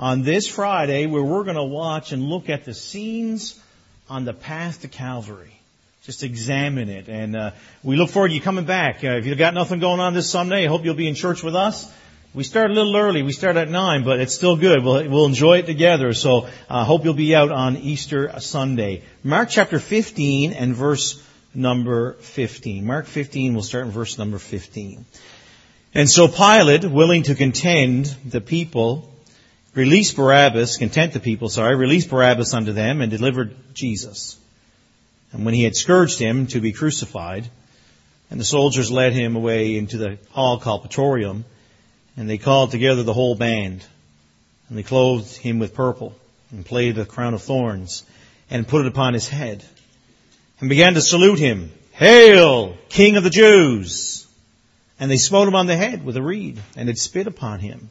on this Friday where we're going to watch and look at the scenes on the path to Calvary. Just examine it. And uh, we look forward to you coming back. Uh, if you've got nothing going on this Sunday, I hope you'll be in church with us. We start a little early. We start at 9, but it's still good. We'll, we'll enjoy it together. So I uh, hope you'll be out on Easter Sunday. Mark chapter 15 and verse number 15. Mark 15, we'll start in verse number 15. And so Pilate, willing to contend the people, released Barabbas, content the people, sorry, released Barabbas unto them and delivered Jesus. And when he had scourged him to be crucified, and the soldiers led him away into the hall called Praetorium, and they called together the whole band, and they clothed him with purple, and played a crown of thorns, and put it upon his head, and began to salute him, Hail, King of the Jews! And they smote him on the head with a reed, and had spit upon him,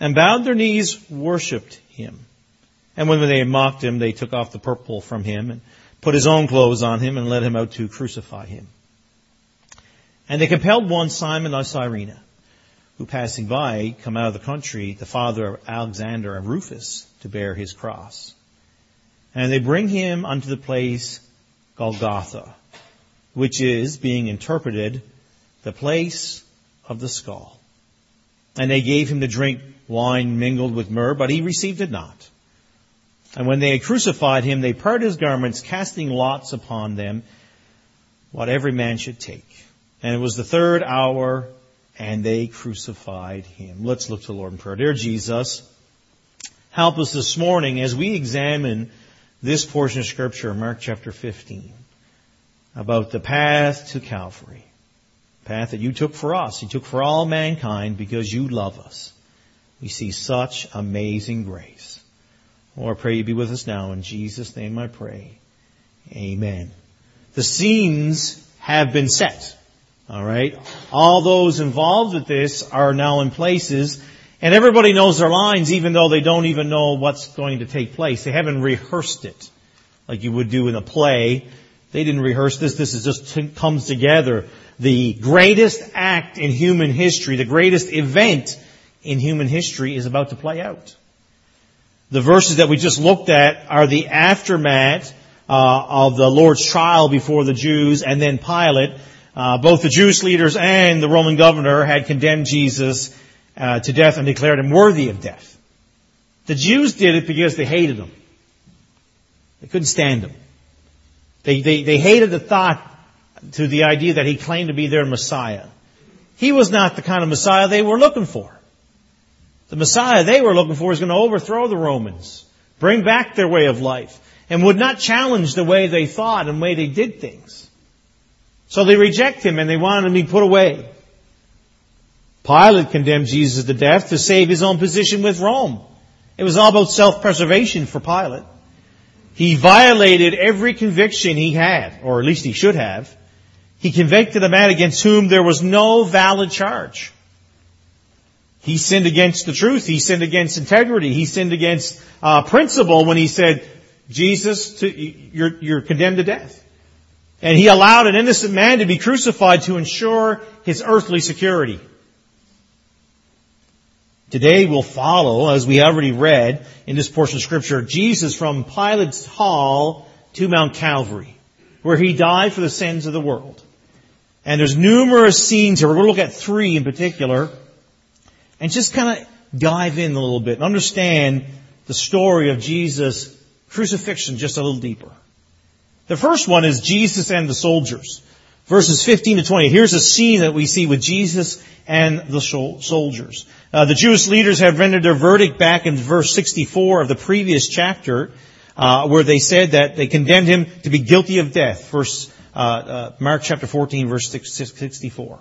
and bowed their knees, worshipped him. And when they mocked him, they took off the purple from him, and put his own clothes on him, and led him out to crucify him. And they compelled one Simon of Cyrene, who passing by, come out of the country, the father of Alexander and Rufus, to bear his cross. And they bring him unto the place Golgotha, which is, being interpreted, the place of the skull. And they gave him to drink wine mingled with myrrh, but he received it not. And when they had crucified him, they parted his garments, casting lots upon them, what every man should take. And it was the third hour, and they crucified him. Let's look to the Lord in prayer. Dear Jesus, help us this morning as we examine this portion of Scripture, Mark chapter 15, about the path to Calvary path that you took for us. You took for all mankind because you love us. We see such amazing grace. Lord, I pray you be with us now. In Jesus' name I pray. Amen. The scenes have been set. All right. All those involved with this are now in places and everybody knows their lines even though they don't even know what's going to take place. They haven't rehearsed it like you would do in a play. They didn't rehearse this. This is just comes together the greatest act in human history, the greatest event in human history is about to play out. The verses that we just looked at are the aftermath uh, of the Lord's trial before the Jews and then Pilate. Uh, both the Jewish leaders and the Roman governor had condemned Jesus uh, to death and declared him worthy of death. The Jews did it because they hated him. They couldn't stand him. They, they, they hated the thought to the idea that he claimed to be their Messiah. He was not the kind of Messiah they were looking for. The Messiah they were looking for was going to overthrow the Romans, bring back their way of life, and would not challenge the way they thought and the way they did things. So they reject him and they wanted him to be put away. Pilate condemned Jesus to death to save his own position with Rome. It was all about self-preservation for Pilate. He violated every conviction he had, or at least he should have, he convicted a man against whom there was no valid charge. He sinned against the truth. He sinned against integrity. He sinned against uh, principle when he said, Jesus, to, you're, you're condemned to death. And he allowed an innocent man to be crucified to ensure his earthly security. Today we'll follow, as we already read in this portion of scripture, Jesus from Pilate's hall to Mount Calvary, where he died for the sins of the world. And there's numerous scenes here. We're going to look at three in particular and just kind of dive in a little bit and understand the story of Jesus' crucifixion just a little deeper. The first one is Jesus and the soldiers. Verses 15 to 20. Here's a scene that we see with Jesus and the soldiers. Uh, the Jewish leaders have rendered their verdict back in verse 64 of the previous chapter, uh, where they said that they condemned him to be guilty of death. Verse uh, uh, Mark chapter 14, verse 64.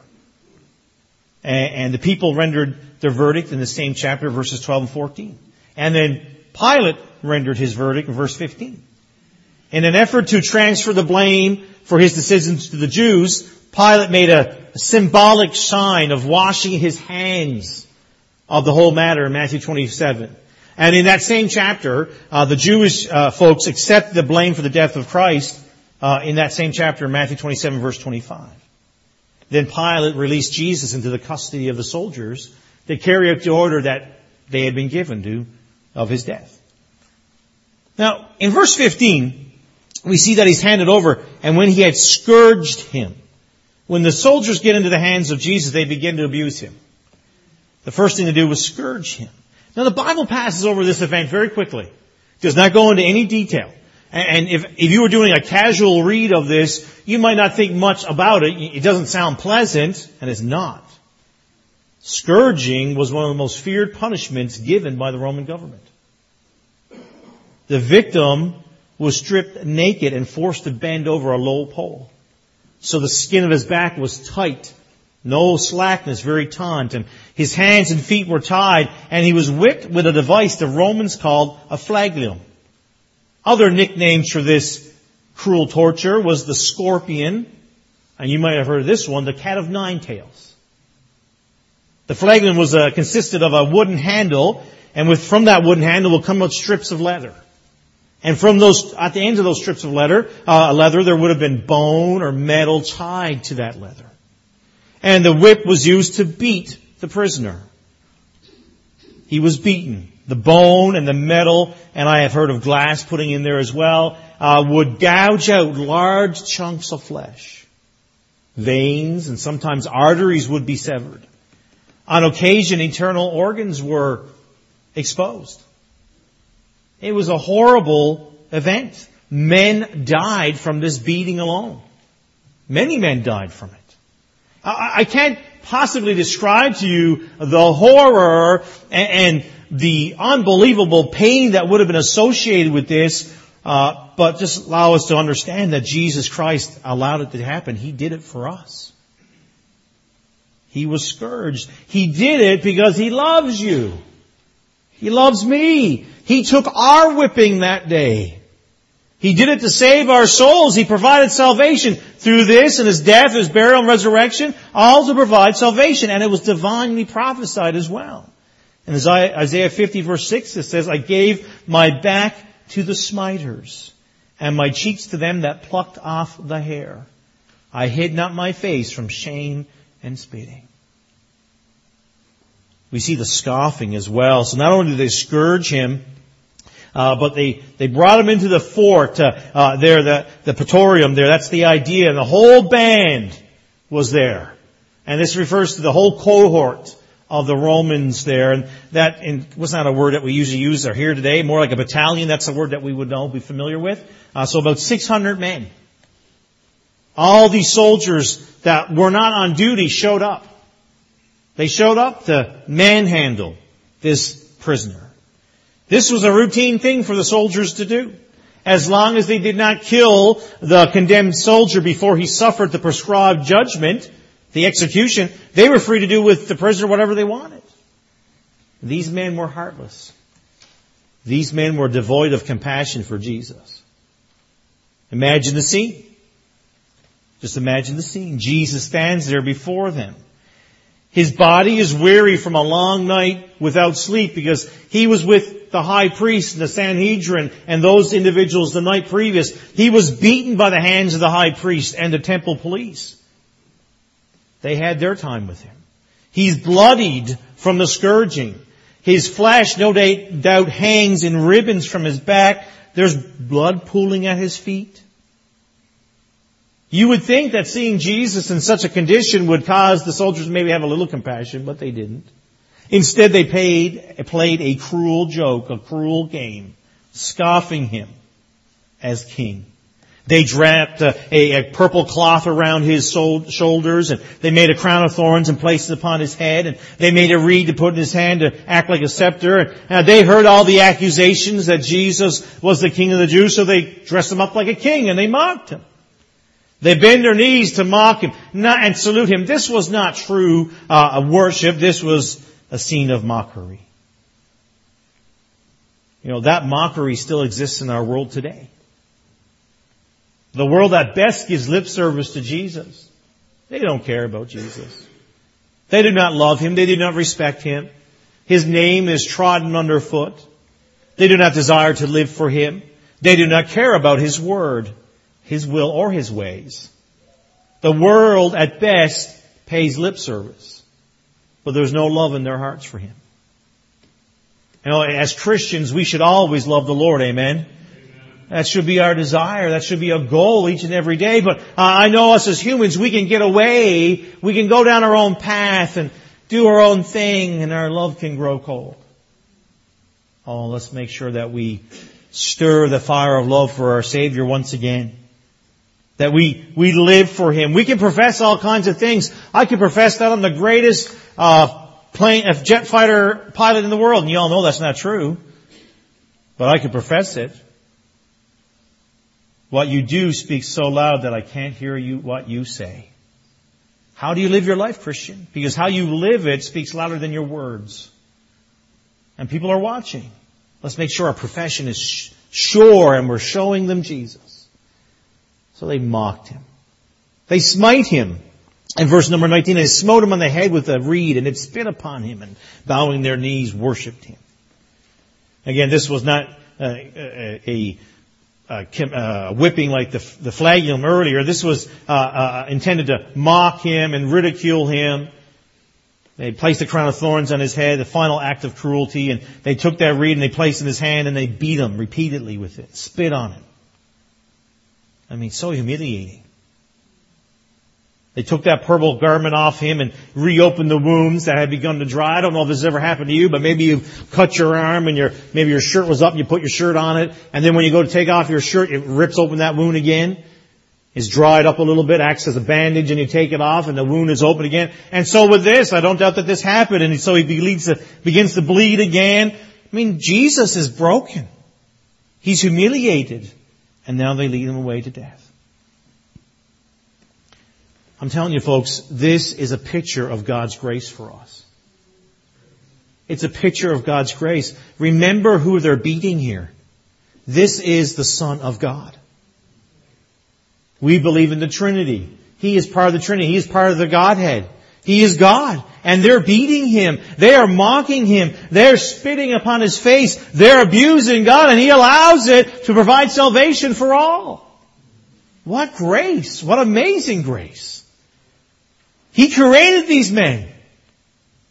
And, the people rendered their verdict in the same chapter, verses 12 and 14. And then Pilate rendered his verdict in verse 15. In an effort to transfer the blame for his decisions to the Jews, Pilate made a, a symbolic sign of washing his hands of the whole matter in Matthew 27. And in that same chapter, uh, the Jewish uh, folks accept the blame for the death of Christ uh, in that same chapter, Matthew 27, verse 25. Then Pilate released Jesus into the custody of the soldiers to carry out the order that they had been given to of his death. Now, in verse 15, we see that he's handed over, and when he had scourged him, when the soldiers get into the hands of Jesus, they begin to abuse him. The first thing to do was scourge him. Now the Bible passes over this event very quickly. It does not go into any detail. And if, if you were doing a casual read of this, you might not think much about it. It doesn't sound pleasant, and it's not. Scourging was one of the most feared punishments given by the Roman government. The victim was stripped naked and forced to bend over a low pole. So the skin of his back was tight, no slackness, very taut, and his hands and feet were tied, and he was whipped with a device the Romans called a flagellum. Other nicknames for this cruel torture was the scorpion, and you might have heard this one, the cat of nine tails. The flagellum was uh, consisted of a wooden handle, and with, from that wooden handle would come out strips of leather. And from those, at the ends of those strips of leather, uh, leather, there would have been bone or metal tied to that leather. And the whip was used to beat the prisoner. He was beaten the bone and the metal, and I have heard of glass putting in there as well, uh, would gouge out large chunks of flesh. Veins and sometimes arteries would be severed. On occasion, internal organs were exposed. It was a horrible event. Men died from this beating alone. Many men died from it. I, I can't possibly describe to you the horror and, and the unbelievable pain that would have been associated with this, uh, but just allow us to understand that Jesus Christ allowed it to happen. He did it for us. He was scourged. He did it because He loves you. He loves me. He took our whipping that day. He did it to save our souls. He provided salvation through this and His death, His burial and resurrection, all to provide salvation. And it was divinely prophesied as well. In Isaiah 50 verse 6 it says, I gave my back to the smiters and my cheeks to them that plucked off the hair. I hid not my face from shame and spitting. We see the scoffing as well. So not only did they scourge him, uh, but they, they brought him into the fort, uh, uh, there, the, the praetorium there. That's the idea. And the whole band was there. And this refers to the whole cohort of the Romans there. And that in, was not a word that we usually use or here today, more like a battalion. That's a word that we would know, be familiar with. Uh, so about 600 men. All these soldiers that were not on duty showed up. They showed up to manhandle this prisoner. This was a routine thing for the soldiers to do. As long as they did not kill the condemned soldier before he suffered the prescribed judgment, the execution, they were free to do with the prisoner whatever they wanted. These men were heartless. These men were devoid of compassion for Jesus. Imagine the scene. Just imagine the scene. Jesus stands there before them. His body is weary from a long night without sleep because he was with the high priest and the Sanhedrin and those individuals the night previous. He was beaten by the hands of the high priest and the temple police. They had their time with him. He's bloodied from the scourging. His flesh, no doubt, hangs in ribbons from his back. There's blood pooling at his feet. You would think that seeing Jesus in such a condition would cause the soldiers maybe have a little compassion, but they didn't. Instead, they paid, played a cruel joke, a cruel game, scoffing him as king. They draped a, a, a, purple cloth around his shoulders, and they made a crown of thorns and placed it upon his head, and they made a reed to put in his hand to act like a scepter. And they heard all the accusations that Jesus was the king of the Jews, so they dressed him up like a king, and they mocked him. They bend their knees to mock him and salute him. This was not true uh, worship. This was a scene of mockery. You know, that mockery still exists in our world today. The world at best gives lip service to Jesus. They don't care about Jesus. They do not love Him. They do not respect Him. His name is trodden underfoot. They do not desire to live for Him. They do not care about His Word, His will, or His ways. The world at best pays lip service, but there's no love in their hearts for Him. You know, as Christians, we should always love the Lord. Amen. That should be our desire. That should be a goal each and every day. But uh, I know us as humans, we can get away. We can go down our own path and do our own thing and our love can grow cold. Oh, let's make sure that we stir the fire of love for our Savior once again. That we, we live for Him. We can profess all kinds of things. I can profess that I'm the greatest, uh, plane, jet fighter pilot in the world, and you all know that's not true. But I can profess it. What you do speaks so loud that I can't hear you, what you say. How do you live your life, Christian? Because how you live it speaks louder than your words. And people are watching. Let's make sure our profession is sure and we're showing them Jesus. So they mocked him. They smite him. In verse number 19, they smote him on the head with a reed and it spit upon him and bowing their knees worshipped him. Again, this was not uh, a, a, uh, uh, whipping like the, the flagellum earlier. This was uh, uh, intended to mock him and ridicule him. They placed a crown of thorns on his head, the final act of cruelty, and they took that reed and they placed it in his hand and they beat him repeatedly with it, spit on him. I mean, so humiliating. They took that purple garment off him and reopened the wounds that had begun to dry. I don't know if this has ever happened to you, but maybe you cut your arm and your, maybe your shirt was up and you put your shirt on it, and then when you go to take off your shirt, it rips open that wound again. It's dried up a little bit, acts as a bandage, and you take it off, and the wound is open again. And so with this, I don't doubt that this happened, and so he begins to, begins to bleed again. I mean, Jesus is broken. He's humiliated. And now they lead him away to death. I'm telling you folks, this is a picture of God's grace for us. It's a picture of God's grace. Remember who they're beating here. This is the Son of God. We believe in the Trinity. He is part of the Trinity. He is part of the Godhead. He is God. And they're beating him. They are mocking him. They're spitting upon his face. They're abusing God and he allows it to provide salvation for all. What grace. What amazing grace. He created these men.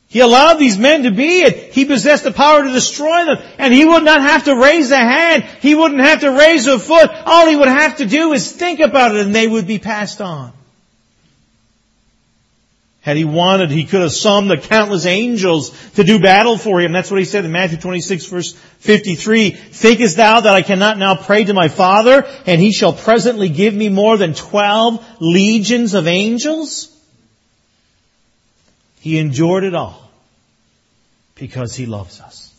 He allowed these men to be it. He possessed the power to destroy them. And he would not have to raise a hand. He wouldn't have to raise a foot. All he would have to do is think about it and they would be passed on. Had he wanted, he could have summoned the countless angels to do battle for him. That's what he said in Matthew 26 verse 53. Thinkest thou that I cannot now pray to my Father and he shall presently give me more than twelve legions of angels? He endured it all because He loves us.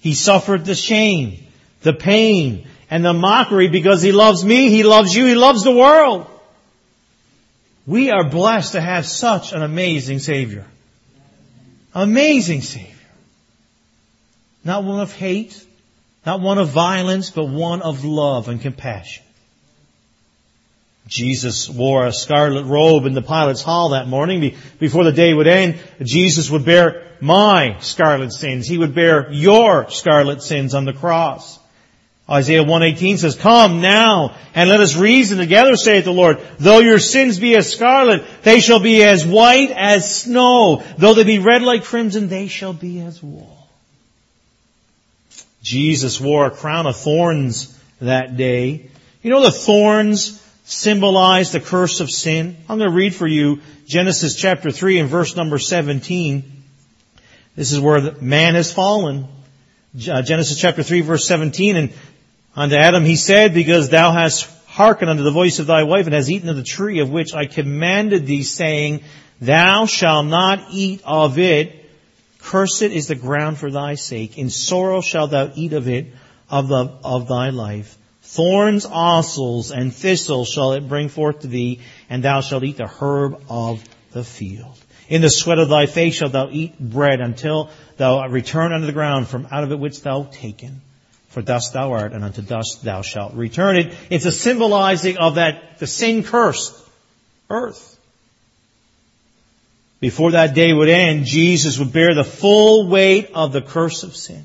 He suffered the shame, the pain, and the mockery because He loves me, He loves you, He loves the world. We are blessed to have such an amazing Savior. Amazing Savior. Not one of hate, not one of violence, but one of love and compassion. Jesus wore a scarlet robe in the Pilate's hall that morning. Before the day would end, Jesus would bear my scarlet sins. He would bear your scarlet sins on the cross. Isaiah 118 says, Come now, and let us reason together, saith the Lord. Though your sins be as scarlet, they shall be as white as snow. Though they be red like crimson, they shall be as wool. Jesus wore a crown of thorns that day. You know the thorns symbolize the curse of sin. I'm going to read for you Genesis chapter 3 and verse number 17. This is where man has fallen. Uh, Genesis chapter 3 verse 17, and unto Adam he said, because thou hast hearkened unto the voice of thy wife and hast eaten of the tree of which I commanded thee saying, thou shalt not eat of it. Cursed is the ground for thy sake. In sorrow shalt thou eat of it of the, of thy life. Thorns, osels, and thistles shall it bring forth to thee, and thou shalt eat the herb of the field. In the sweat of thy face shalt thou eat bread until thou return unto the ground from out of it which thou taken. For dust thou art, and unto dust thou shalt return. It, it's a symbolizing of that, the sin cursed earth. Before that day would end, Jesus would bear the full weight of the curse of sin.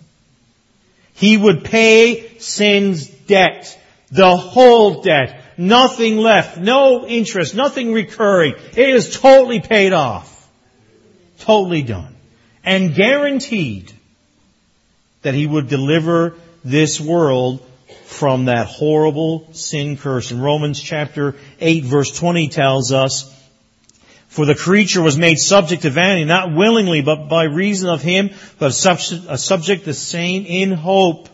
He would pay sin's debt. The whole debt. Nothing left. No interest. Nothing recurring. It is totally paid off. Totally done. and guaranteed that he would deliver this world from that horrible sin curse. In Romans chapter 8 verse 20 tells us, For the creature was made subject to vanity, not willingly, but by reason of him, but uh, a subject the same in hope.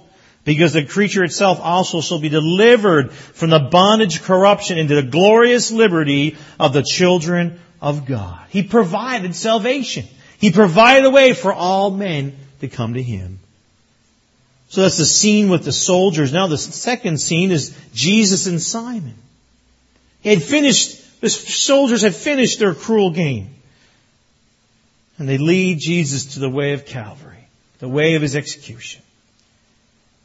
Because the creature itself also shall be delivered from the bondage corruption into the glorious liberty of the children of God. He provided salvation. He provided a way for all men to come to Him. So that's the scene with the soldiers. Now the second scene is Jesus and Simon. He had finished, the soldiers have finished their cruel game. And they lead Jesus to the way of Calvary, the way of His execution.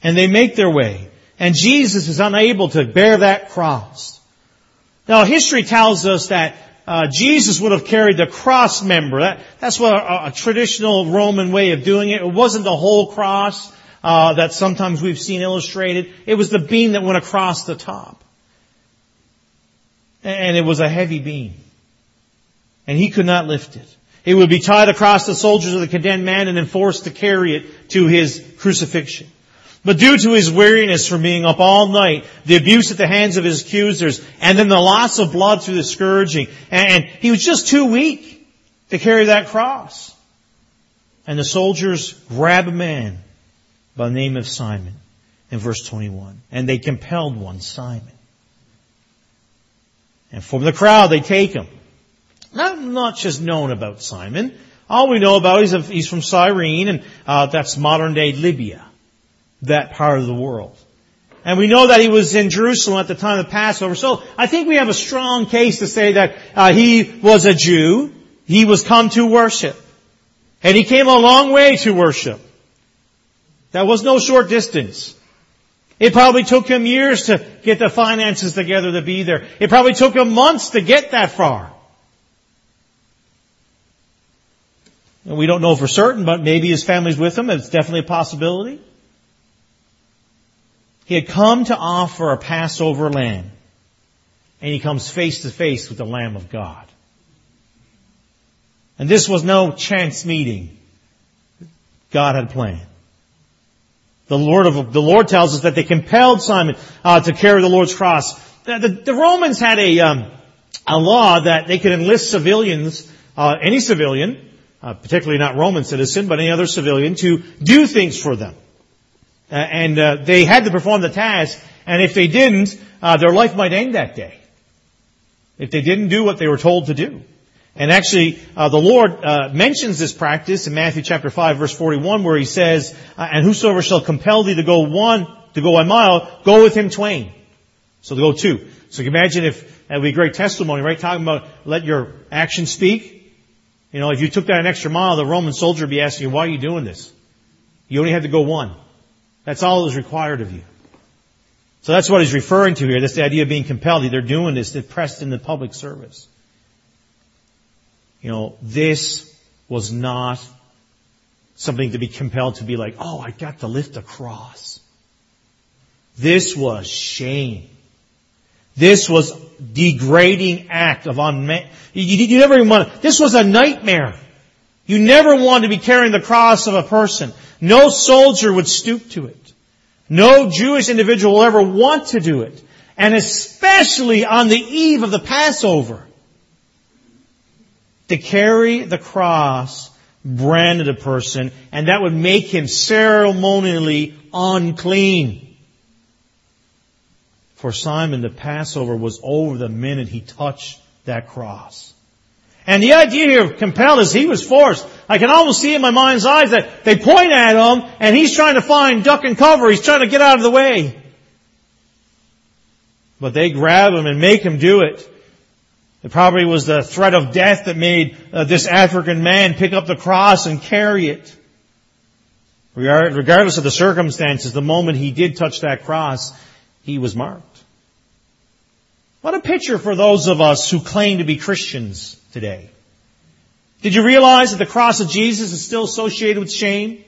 And they make their way. And Jesus is unable to bear that cross. Now history tells us that uh, Jesus would have carried the cross member. That, that's what a, a, traditional Roman way of doing it. It wasn't the whole cross uh, that sometimes we've seen illustrated. It was the beam that went across the top, and it was a heavy beam, and he could not lift it. It would be tied across the soldiers of the condemned man and then forced to carry it to his crucifixion. But due to his weariness from being up all night, the abuse at the hands of his accusers, and then the loss of blood through the scourging, and he was just too weak to carry that cross. And the soldiers grab a man by the name of Simon in verse 21. And they compelled one, Simon. And from the crowd they take him. Not much is known about Simon. All we know about is he's from Cyrene, and uh, that's modern day Libya that part of the world. And we know that he was in Jerusalem at the time of Passover. So I think we have a strong case to say that uh, he was a Jew. He was come to worship. And he came a long way to worship. That was no short distance. It probably took him years to get the finances together to be there. It probably took him months to get that far. And we don't know for certain, but maybe his family's with him. It's definitely a possibility. He had come to offer a Passover lamb. And he comes face to face with the Lamb of God. And this was no chance meeting God had planned. The Lord of, the Lord tells us that they compelled Simon uh, to carry the Lord's cross. The, the, the Romans had a um, a law that they could enlist civilians, uh, any civilian, uh, particularly not Roman citizen, but any other civilian, to do things for them. Uh, and uh, they had to perform the task, and if they didn't, uh, their life might end that day. If they didn't do what they were told to do. And actually, uh, the Lord uh, mentions this practice in Matthew chapter 5 verse 41 where he says, uh, and whosoever shall compel thee to go one, to go one mile, go with him twain. So to go two. So you can imagine if, that would be a great testimony, right? Talking about let your actions speak. You know, if you took that an extra mile, the Roman soldier would be asking you, why are you doing this? You only had to go one. That's all that was required of you. So that's what he's referring to here. That's the idea of being compelled. They're doing this. They're pressed in the public service. You know, this was not something to be compelled to be like, oh, I got to lift a cross. This was shame. This was degrading act of unmet. You, you never even want. This was a nightmare. You never want to be carrying the cross of a person. No soldier would stoop to it. No Jewish individual will ever want to do it. And especially on the eve of the Passover. To carry the cross branded a person, and that would make him ceremonially unclean. For Simon, the Passover was over the minute he touched that cross. And the idea here of compelled is he was forced. I can almost see in my mind's eyes that they point at him and he's trying to find duck and cover. He's trying to get out of the way. But they grab him and make him do it. It probably was the threat of death that made uh, this African man pick up the cross and carry it. Regardless of the circumstances, the moment he did touch that cross, he was marked. What a picture for those of us who claim to be Christians today. Did you realize that the cross of Jesus is still associated with shame?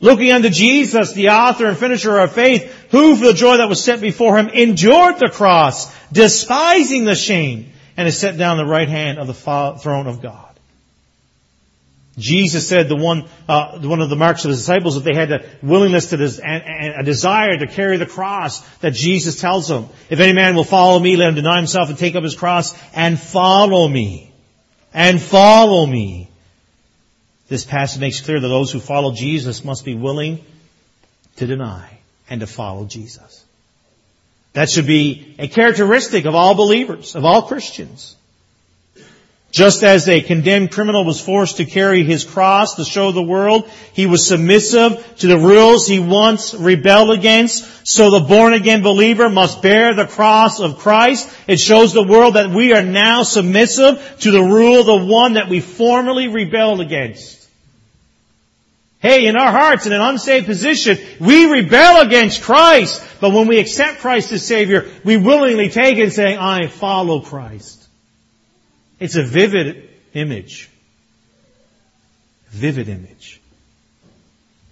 Looking unto Jesus, the author and finisher of our faith, who for the joy that was set before him endured the cross, despising the shame, and is set down the right hand of the throne of God. Jesus said the one, uh, one of the marks of the disciples that they had a willingness to des- and, and a desire to carry the cross that Jesus tells them. If any man will follow me, let him deny himself and take up his cross and follow me. And follow me. This passage makes clear that those who follow Jesus must be willing to deny and to follow Jesus. That should be a characteristic of all believers, of all Christians. Just as a condemned criminal was forced to carry his cross to show the world he was submissive to the rules he once rebelled against, so the born again believer must bear the cross of Christ. It shows the world that we are now submissive to the rule the one that we formerly rebelled against. Hey, in our hearts, in an unsaved position, we rebel against Christ. But when we accept Christ as Savior, we willingly take it saying, I follow Christ. It's a vivid image. Vivid image.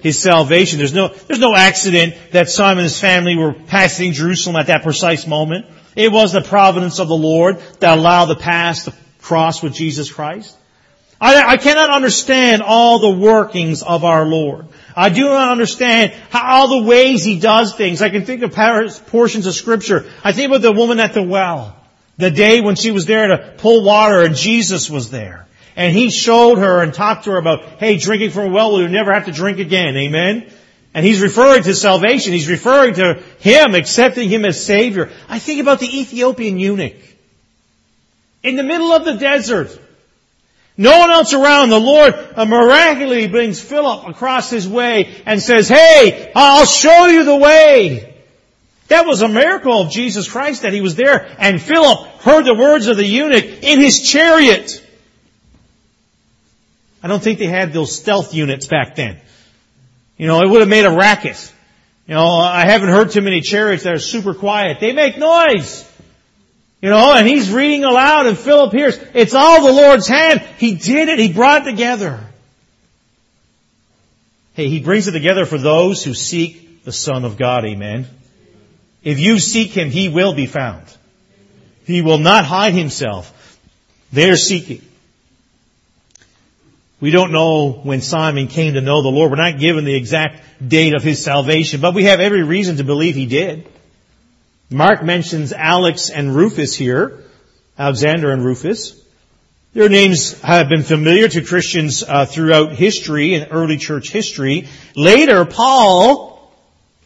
His salvation. There's no, there's no accident that Simon and his family were passing Jerusalem at that precise moment. It was the providence of the Lord that allowed the pass to cross with Jesus Christ. I, I, cannot understand all the workings of our Lord. I do not understand how, all the ways He does things. I can think of portions of Scripture. I think about the woman at the well. The day when she was there to pull water and Jesus was there. And he showed her and talked to her about, hey, drinking from a well, you'll never have to drink again. Amen? And he's referring to salvation. He's referring to him, accepting him as Savior. I think about the Ethiopian eunuch. In the middle of the desert. No one else around. The Lord uh, miraculously brings Philip across his way and says, hey, I'll show you the way. That was a miracle of Jesus Christ that he was there and Philip heard the words of the eunuch in his chariot. I don't think they had those stealth units back then. You know, it would have made a racket. You know, I haven't heard too many chariots that are super quiet. They make noise. You know, and he's reading aloud and Philip hears. It's all the Lord's hand. He did it. He brought it together. Hey, he brings it together for those who seek the Son of God. Amen. If you seek Him, He will be found. He will not hide Himself. They're seeking. We don't know when Simon came to know the Lord. We're not given the exact date of his salvation, but we have every reason to believe he did. Mark mentions Alex and Rufus here, Alexander and Rufus. Their names have been familiar to Christians uh, throughout history and early church history. Later, Paul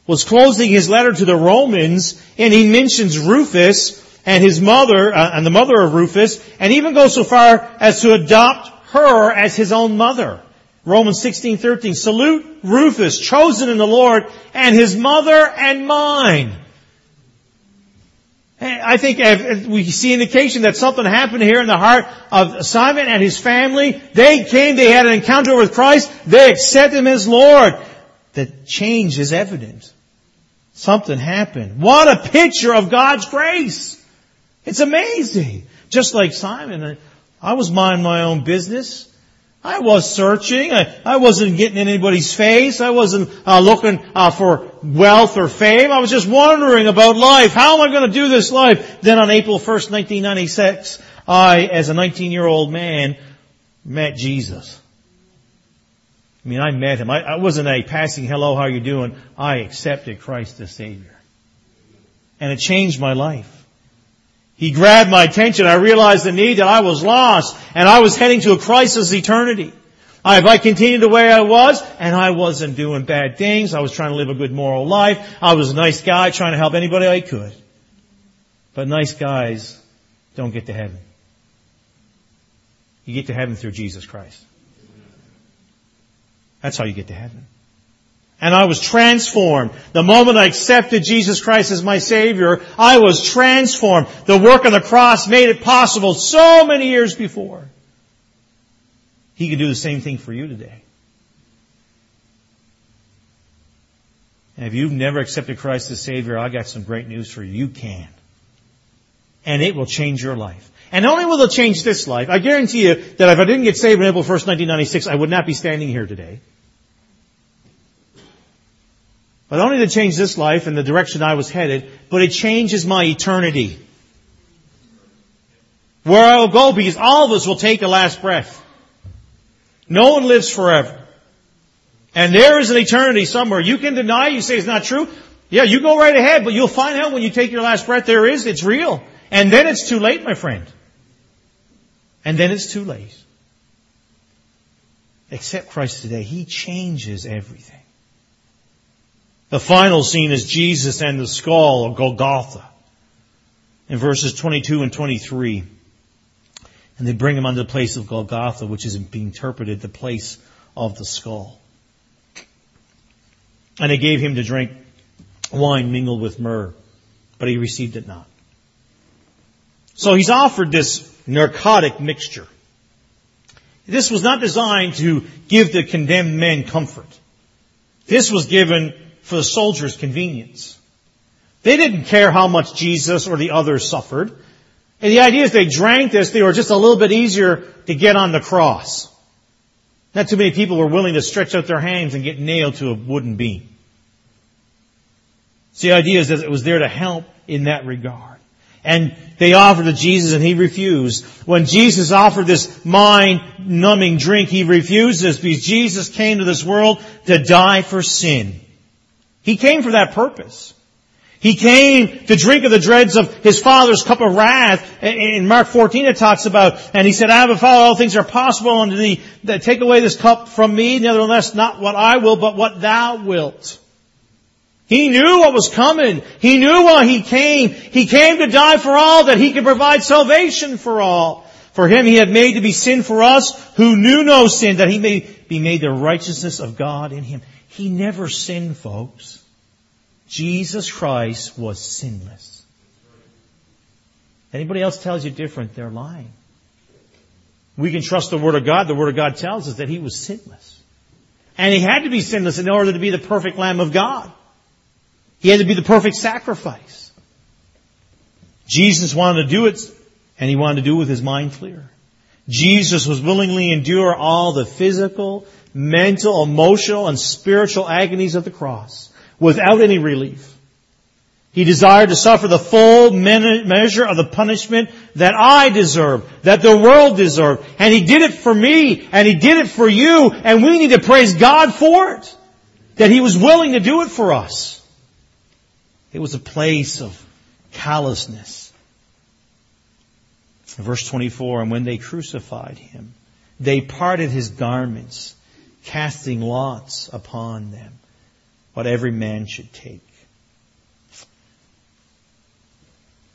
was closing his letter to the Romans and he mentions Rufus and his mother, uh, and the mother of Rufus, and even goes so far as to adopt her as his own mother. Romans 16:13 Salute Rufus, chosen in the Lord, and his mother and mine. I think we see indication that something happened here in the heart of Simon and his family. They came, they had an encounter with Christ, they accepted him as Lord the change is evident. Something happened. What a picture of God's grace! It's amazing. Just like Simon, I was minding my own business. I was searching. I, I wasn't getting in anybody's face. I wasn't uh, looking uh, for wealth or fame. I was just wondering about life. How am I going to do this life? Then on April 1st, 1996, I, as a 19-year-old man, met Jesus. I mean, I met him. I, I wasn't a passing hello, how you doing? I accepted Christ as Savior. And it changed my life. He grabbed my attention. I realized the need that I was lost and I was heading to a crisis eternity. If I continued the way I was, and I wasn't doing bad things, I was trying to live a good moral life, I was a nice guy trying to help anybody I could. But nice guys don't get to heaven. You get to heaven through Jesus Christ. That's how you get to heaven. And I was transformed. The moment I accepted Jesus Christ as my Savior, I was transformed. The work on the cross made it possible so many years before. He can do the same thing for you today. And if you've never accepted Christ as Savior, I got some great news for you. You can. And it will change your life. And only will it change this life, I guarantee you that if I didn't get saved on April 1st, 1996, I would not be standing here today. But not only to change this life and the direction I was headed, but it changes my eternity. Where I will go because all of us will take a last breath. No one lives forever. And there is an eternity somewhere. You can deny, you say it's not true. Yeah, you go right ahead, but you'll find out when you take your last breath there is, it's real. And then it's too late, my friend. And then it's too late. Accept Christ today. He changes everything. The final scene is Jesus and the skull of Golgotha in verses 22 and 23. And they bring him unto the place of Golgotha, which is being interpreted the place of the skull. And they gave him to drink wine mingled with myrrh, but he received it not. So he's offered this narcotic mixture. This was not designed to give the condemned men comfort. This was given for the soldiers' convenience. They didn't care how much Jesus or the others suffered. And the idea is they drank this, they were just a little bit easier to get on the cross. Not too many people were willing to stretch out their hands and get nailed to a wooden beam. So the idea is that it was there to help in that regard. And they offered to Jesus and he refused. When Jesus offered this mind-numbing drink, he refused this because Jesus came to this world to die for sin. He came for that purpose. He came to drink of the dregs of his father's cup of wrath. In Mark 14 it talks about, and he said, I have a Father, all things are possible unto thee. Take away this cup from me, nevertheless not what I will, but what thou wilt. He knew what was coming. He knew why he came. He came to die for all that he could provide salvation for all. For him he had made to be sin for us who knew no sin that he may be made the righteousness of God in him. He never sinned, folks. Jesus Christ was sinless. Anybody else tells you different, they're lying. We can trust the Word of God. The Word of God tells us that He was sinless. And He had to be sinless in order to be the perfect Lamb of God. He had to be the perfect sacrifice. Jesus wanted to do it, and he wanted to do it with his mind clear. Jesus was willingly endure all the physical, mental, emotional, and spiritual agonies of the cross without any relief. He desired to suffer the full measure of the punishment that I deserve, that the world deserved. And He did it for me, and He did it for you, and we need to praise God for it. That He was willing to do it for us. It was a place of callousness. Verse 24, and when they crucified him, they parted his garments, casting lots upon them, what every man should take.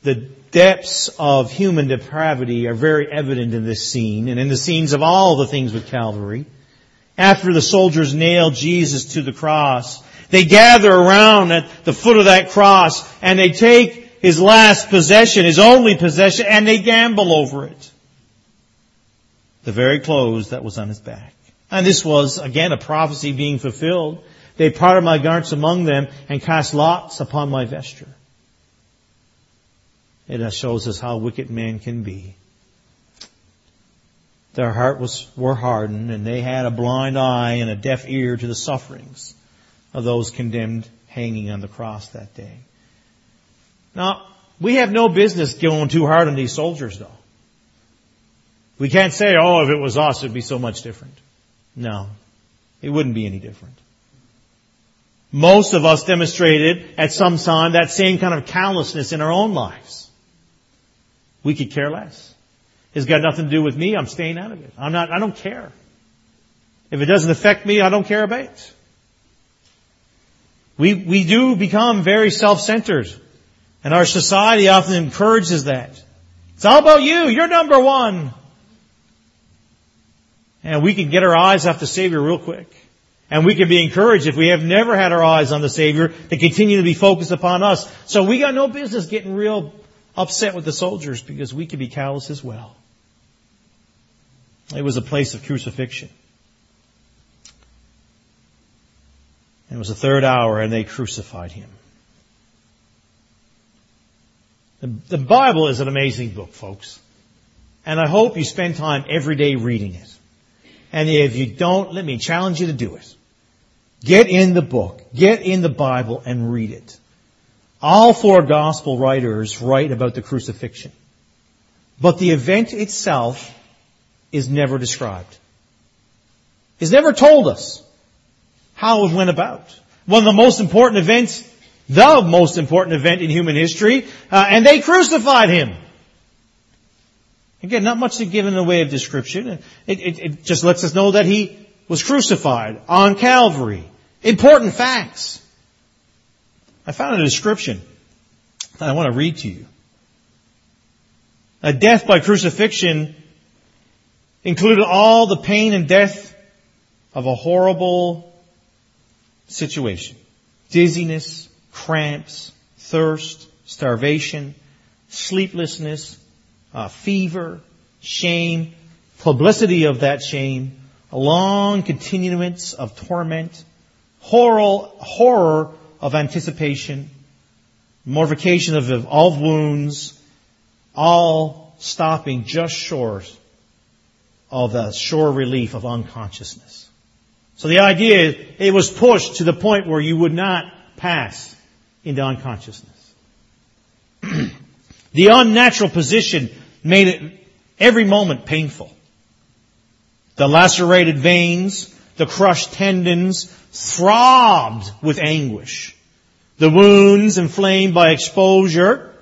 The depths of human depravity are very evident in this scene and in the scenes of all the things with Calvary. After the soldiers nailed Jesus to the cross, they gather around at the foot of that cross and they take his last possession, his only possession, and they gamble over it. The very clothes that was on his back. And this was, again, a prophecy being fulfilled. They parted my garments among them and cast lots upon my vesture. It shows us how wicked man can be. Their heart was, were hardened and they had a blind eye and a deaf ear to the sufferings of those condemned hanging on the cross that day. Now, we have no business going too hard on these soldiers though. We can't say, oh, if it was us, it'd be so much different. No. It wouldn't be any different. Most of us demonstrated at some time that same kind of callousness in our own lives. We could care less. It's got nothing to do with me. I'm staying out of it. I'm not, I don't care. If it doesn't affect me, I don't care about it. We, we do become very self-centered. And our society often encourages that. It's all about you. You're number one. And we can get our eyes off the Savior real quick. And we can be encouraged if we have never had our eyes on the Savior to continue to be focused upon us. So we got no business getting real upset with the soldiers because we can be callous as well. It was a place of crucifixion. It was the third hour and they crucified him. The, the Bible is an amazing book, folks. And I hope you spend time every day reading it. And if you don't, let me challenge you to do it. Get in the book, get in the Bible and read it. All four gospel writers write about the crucifixion. But the event itself is never described. He's never told us how it went about. One of the most important events, the most important event in human history, uh, and they crucified him. Again, not much to give in the way of description. It, it, it just lets us know that he was crucified on Calvary. Important facts. I found a description that I want to read to you. A death by crucifixion included all the pain and death of a horrible situation. Dizziness, cramps, thirst, starvation, sleeplessness, uh, fever, shame, publicity of that shame, a long continuance of torment, horror, horror of anticipation, mortification of, of all wounds, all stopping just short of the sure relief of unconsciousness. So the idea is it was pushed to the point where you would not pass into unconsciousness. the unnatural position made it every moment painful. The lacerated veins, the crushed tendons throbbed with anguish. The wounds inflamed by exposure,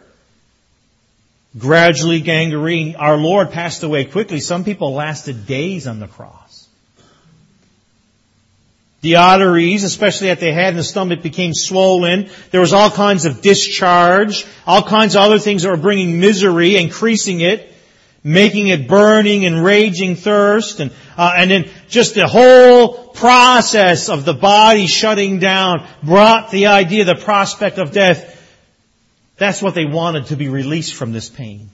gradually gangrene. Our Lord passed away quickly. Some people lasted days on the cross. The arteries, especially at the head and the stomach, became swollen. There was all kinds of discharge, all kinds of other things that were bringing misery, increasing it making it burning and raging thirst, and uh, and then just the whole process of the body shutting down brought the idea, the prospect of death. That's what they wanted to be released from this pain.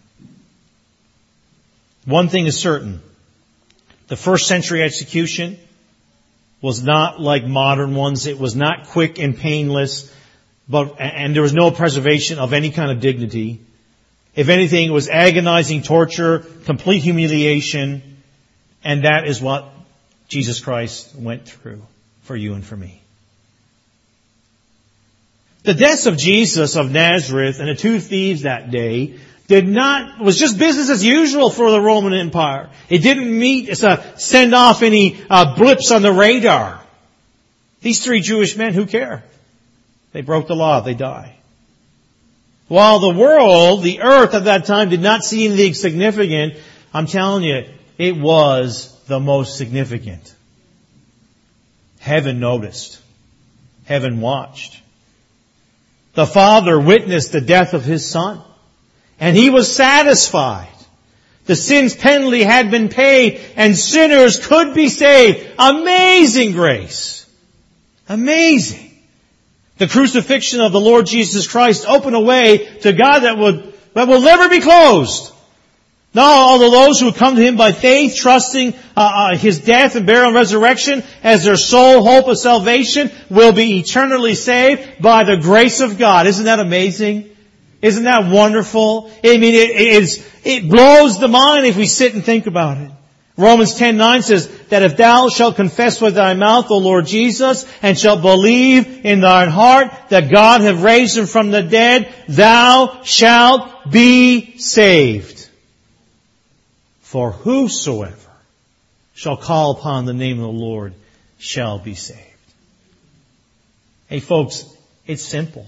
One thing is certain: the first century execution was not like modern ones. It was not quick and painless, but and there was no preservation of any kind of dignity. If anything, it was agonizing torture, complete humiliation, and that is what Jesus Christ went through for you and for me. The deaths of Jesus of Nazareth and the two thieves that day did not, was just business as usual for the Roman Empire. It didn't meet, uh, send off any uh, blips on the radar. These three Jewish men, who care? They broke the law, they die. While the world, the earth at that time did not see anything significant, I'm telling you, it was the most significant. Heaven noticed. Heaven watched. The Father witnessed the death of His Son. And He was satisfied. The sin's penalty had been paid and sinners could be saved. Amazing grace. Amazing. The crucifixion of the Lord Jesus Christ opened a way to God that would, that will never be closed. Now, all of those who come to Him by faith, trusting uh, uh, His death and burial and resurrection as their sole hope of salvation, will be eternally saved by the grace of God. Isn't that amazing? Isn't that wonderful? I mean, it, it, is, it blows the mind if we sit and think about it. Romans 10:9 says that if thou shalt confess with thy mouth the Lord Jesus and shalt believe in thine heart that God hath raised him from the dead, thou shalt be saved. For whosoever shall call upon the name of the Lord shall be saved. Hey folks, it's simple.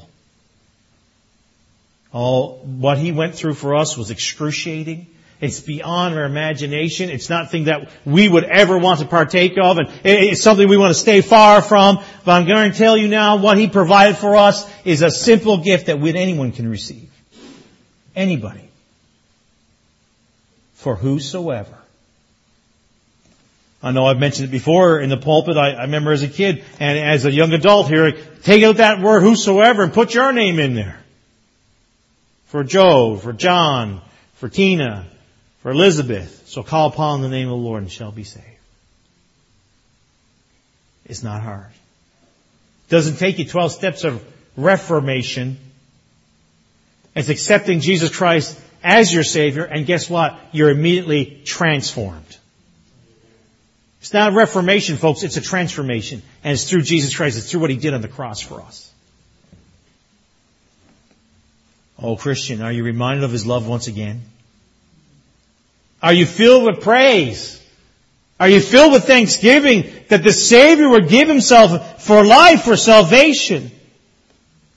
Oh, what he went through for us was excruciating. It's beyond our imagination. It's not something that we would ever want to partake of, and it's something we want to stay far from. But I'm going to tell you now, what He provided for us is a simple gift that anyone can receive. Anybody. For whosoever. I know I've mentioned it before in the pulpit. I, I remember as a kid and as a young adult here, take out that word whosoever and put your name in there. For Joe, for John, for Tina, for Elizabeth. So call upon the name of the Lord and shall be saved. It's not hard. It doesn't take you 12 steps of reformation. It's accepting Jesus Christ as your Savior, and guess what? You're immediately transformed. It's not a reformation, folks, it's a transformation. And it's through Jesus Christ, it's through what He did on the cross for us. Oh, Christian, are you reminded of His love once again? Are you filled with praise? Are you filled with thanksgiving that the Savior would give Himself for life, for salvation?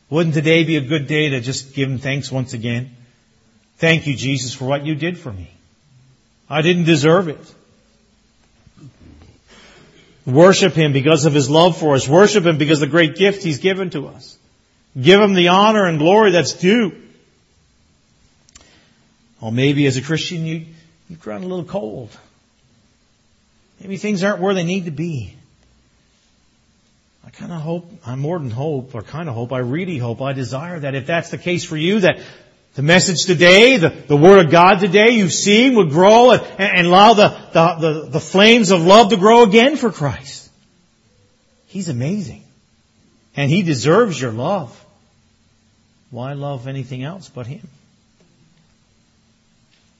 Wouldn't today be a good day to just give Him thanks once again? Thank you, Jesus, for what you did for me. I didn't deserve it. Worship Him because of His love for us. Worship Him because of the great gift He's given to us. Give Him the honor and glory that's due. Or maybe as a Christian you, you've grown a little cold. Maybe things aren't where they need to be. I kind of hope, I more than hope, or kind of hope, I really hope, I desire that if that's the case for you, that the message today, the, the Word of God today you've seen would grow and, and allow the, the, the, the flames of love to grow again for Christ. He's amazing. And He deserves your love. Why love anything else but Him?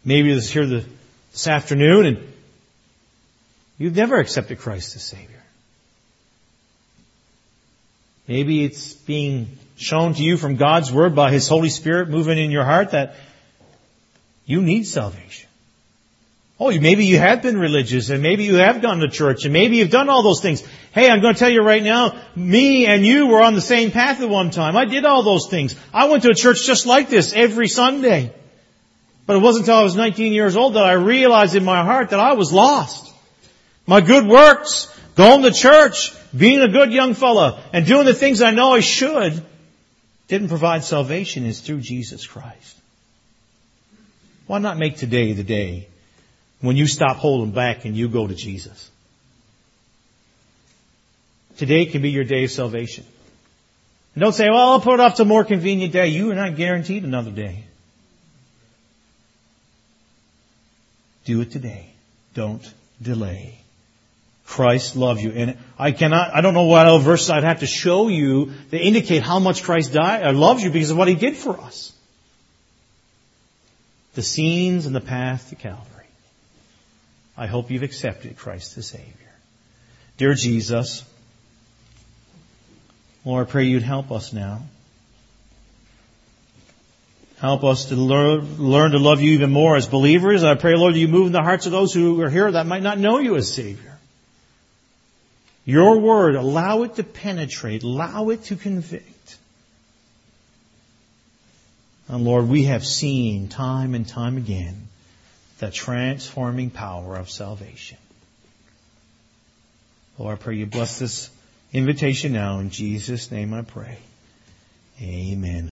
Maybe you're here this afternoon and you've never accepted Christ as Savior. Maybe it's being shown to you from God's Word by His Holy Spirit moving in your heart that you need salvation. Oh, maybe you have been religious and maybe you have gone to church and maybe you've done all those things. Hey, I'm going to tell you right now, me and you were on the same path at one time. I did all those things. I went to a church just like this every Sunday. But it wasn't until I was 19 years old that I realized in my heart that I was lost. My good works, going to church, being a good young fella, and doing the things I know I should, didn't provide salvation is through Jesus Christ. Why not make today the day when you stop holding back and you go to Jesus? Today can be your day of salvation. And don't say, well, I'll put it off to a more convenient day. You are not guaranteed another day. Do it today. Don't delay. Christ loves you. And I cannot, I don't know what other verses I'd have to show you that indicate how much Christ died, or uh, loves you because of what He did for us. The scenes and the path to Calvary. I hope you've accepted Christ as Savior. Dear Jesus, Lord, I pray you'd help us now. Help us to learn, to love you even more as believers. I pray, Lord, you move in the hearts of those who are here that might not know you as Savior. Your word, allow it to penetrate, allow it to convict. And Lord, we have seen time and time again the transforming power of salvation. Lord, I pray you bless this invitation now. In Jesus' name I pray. Amen.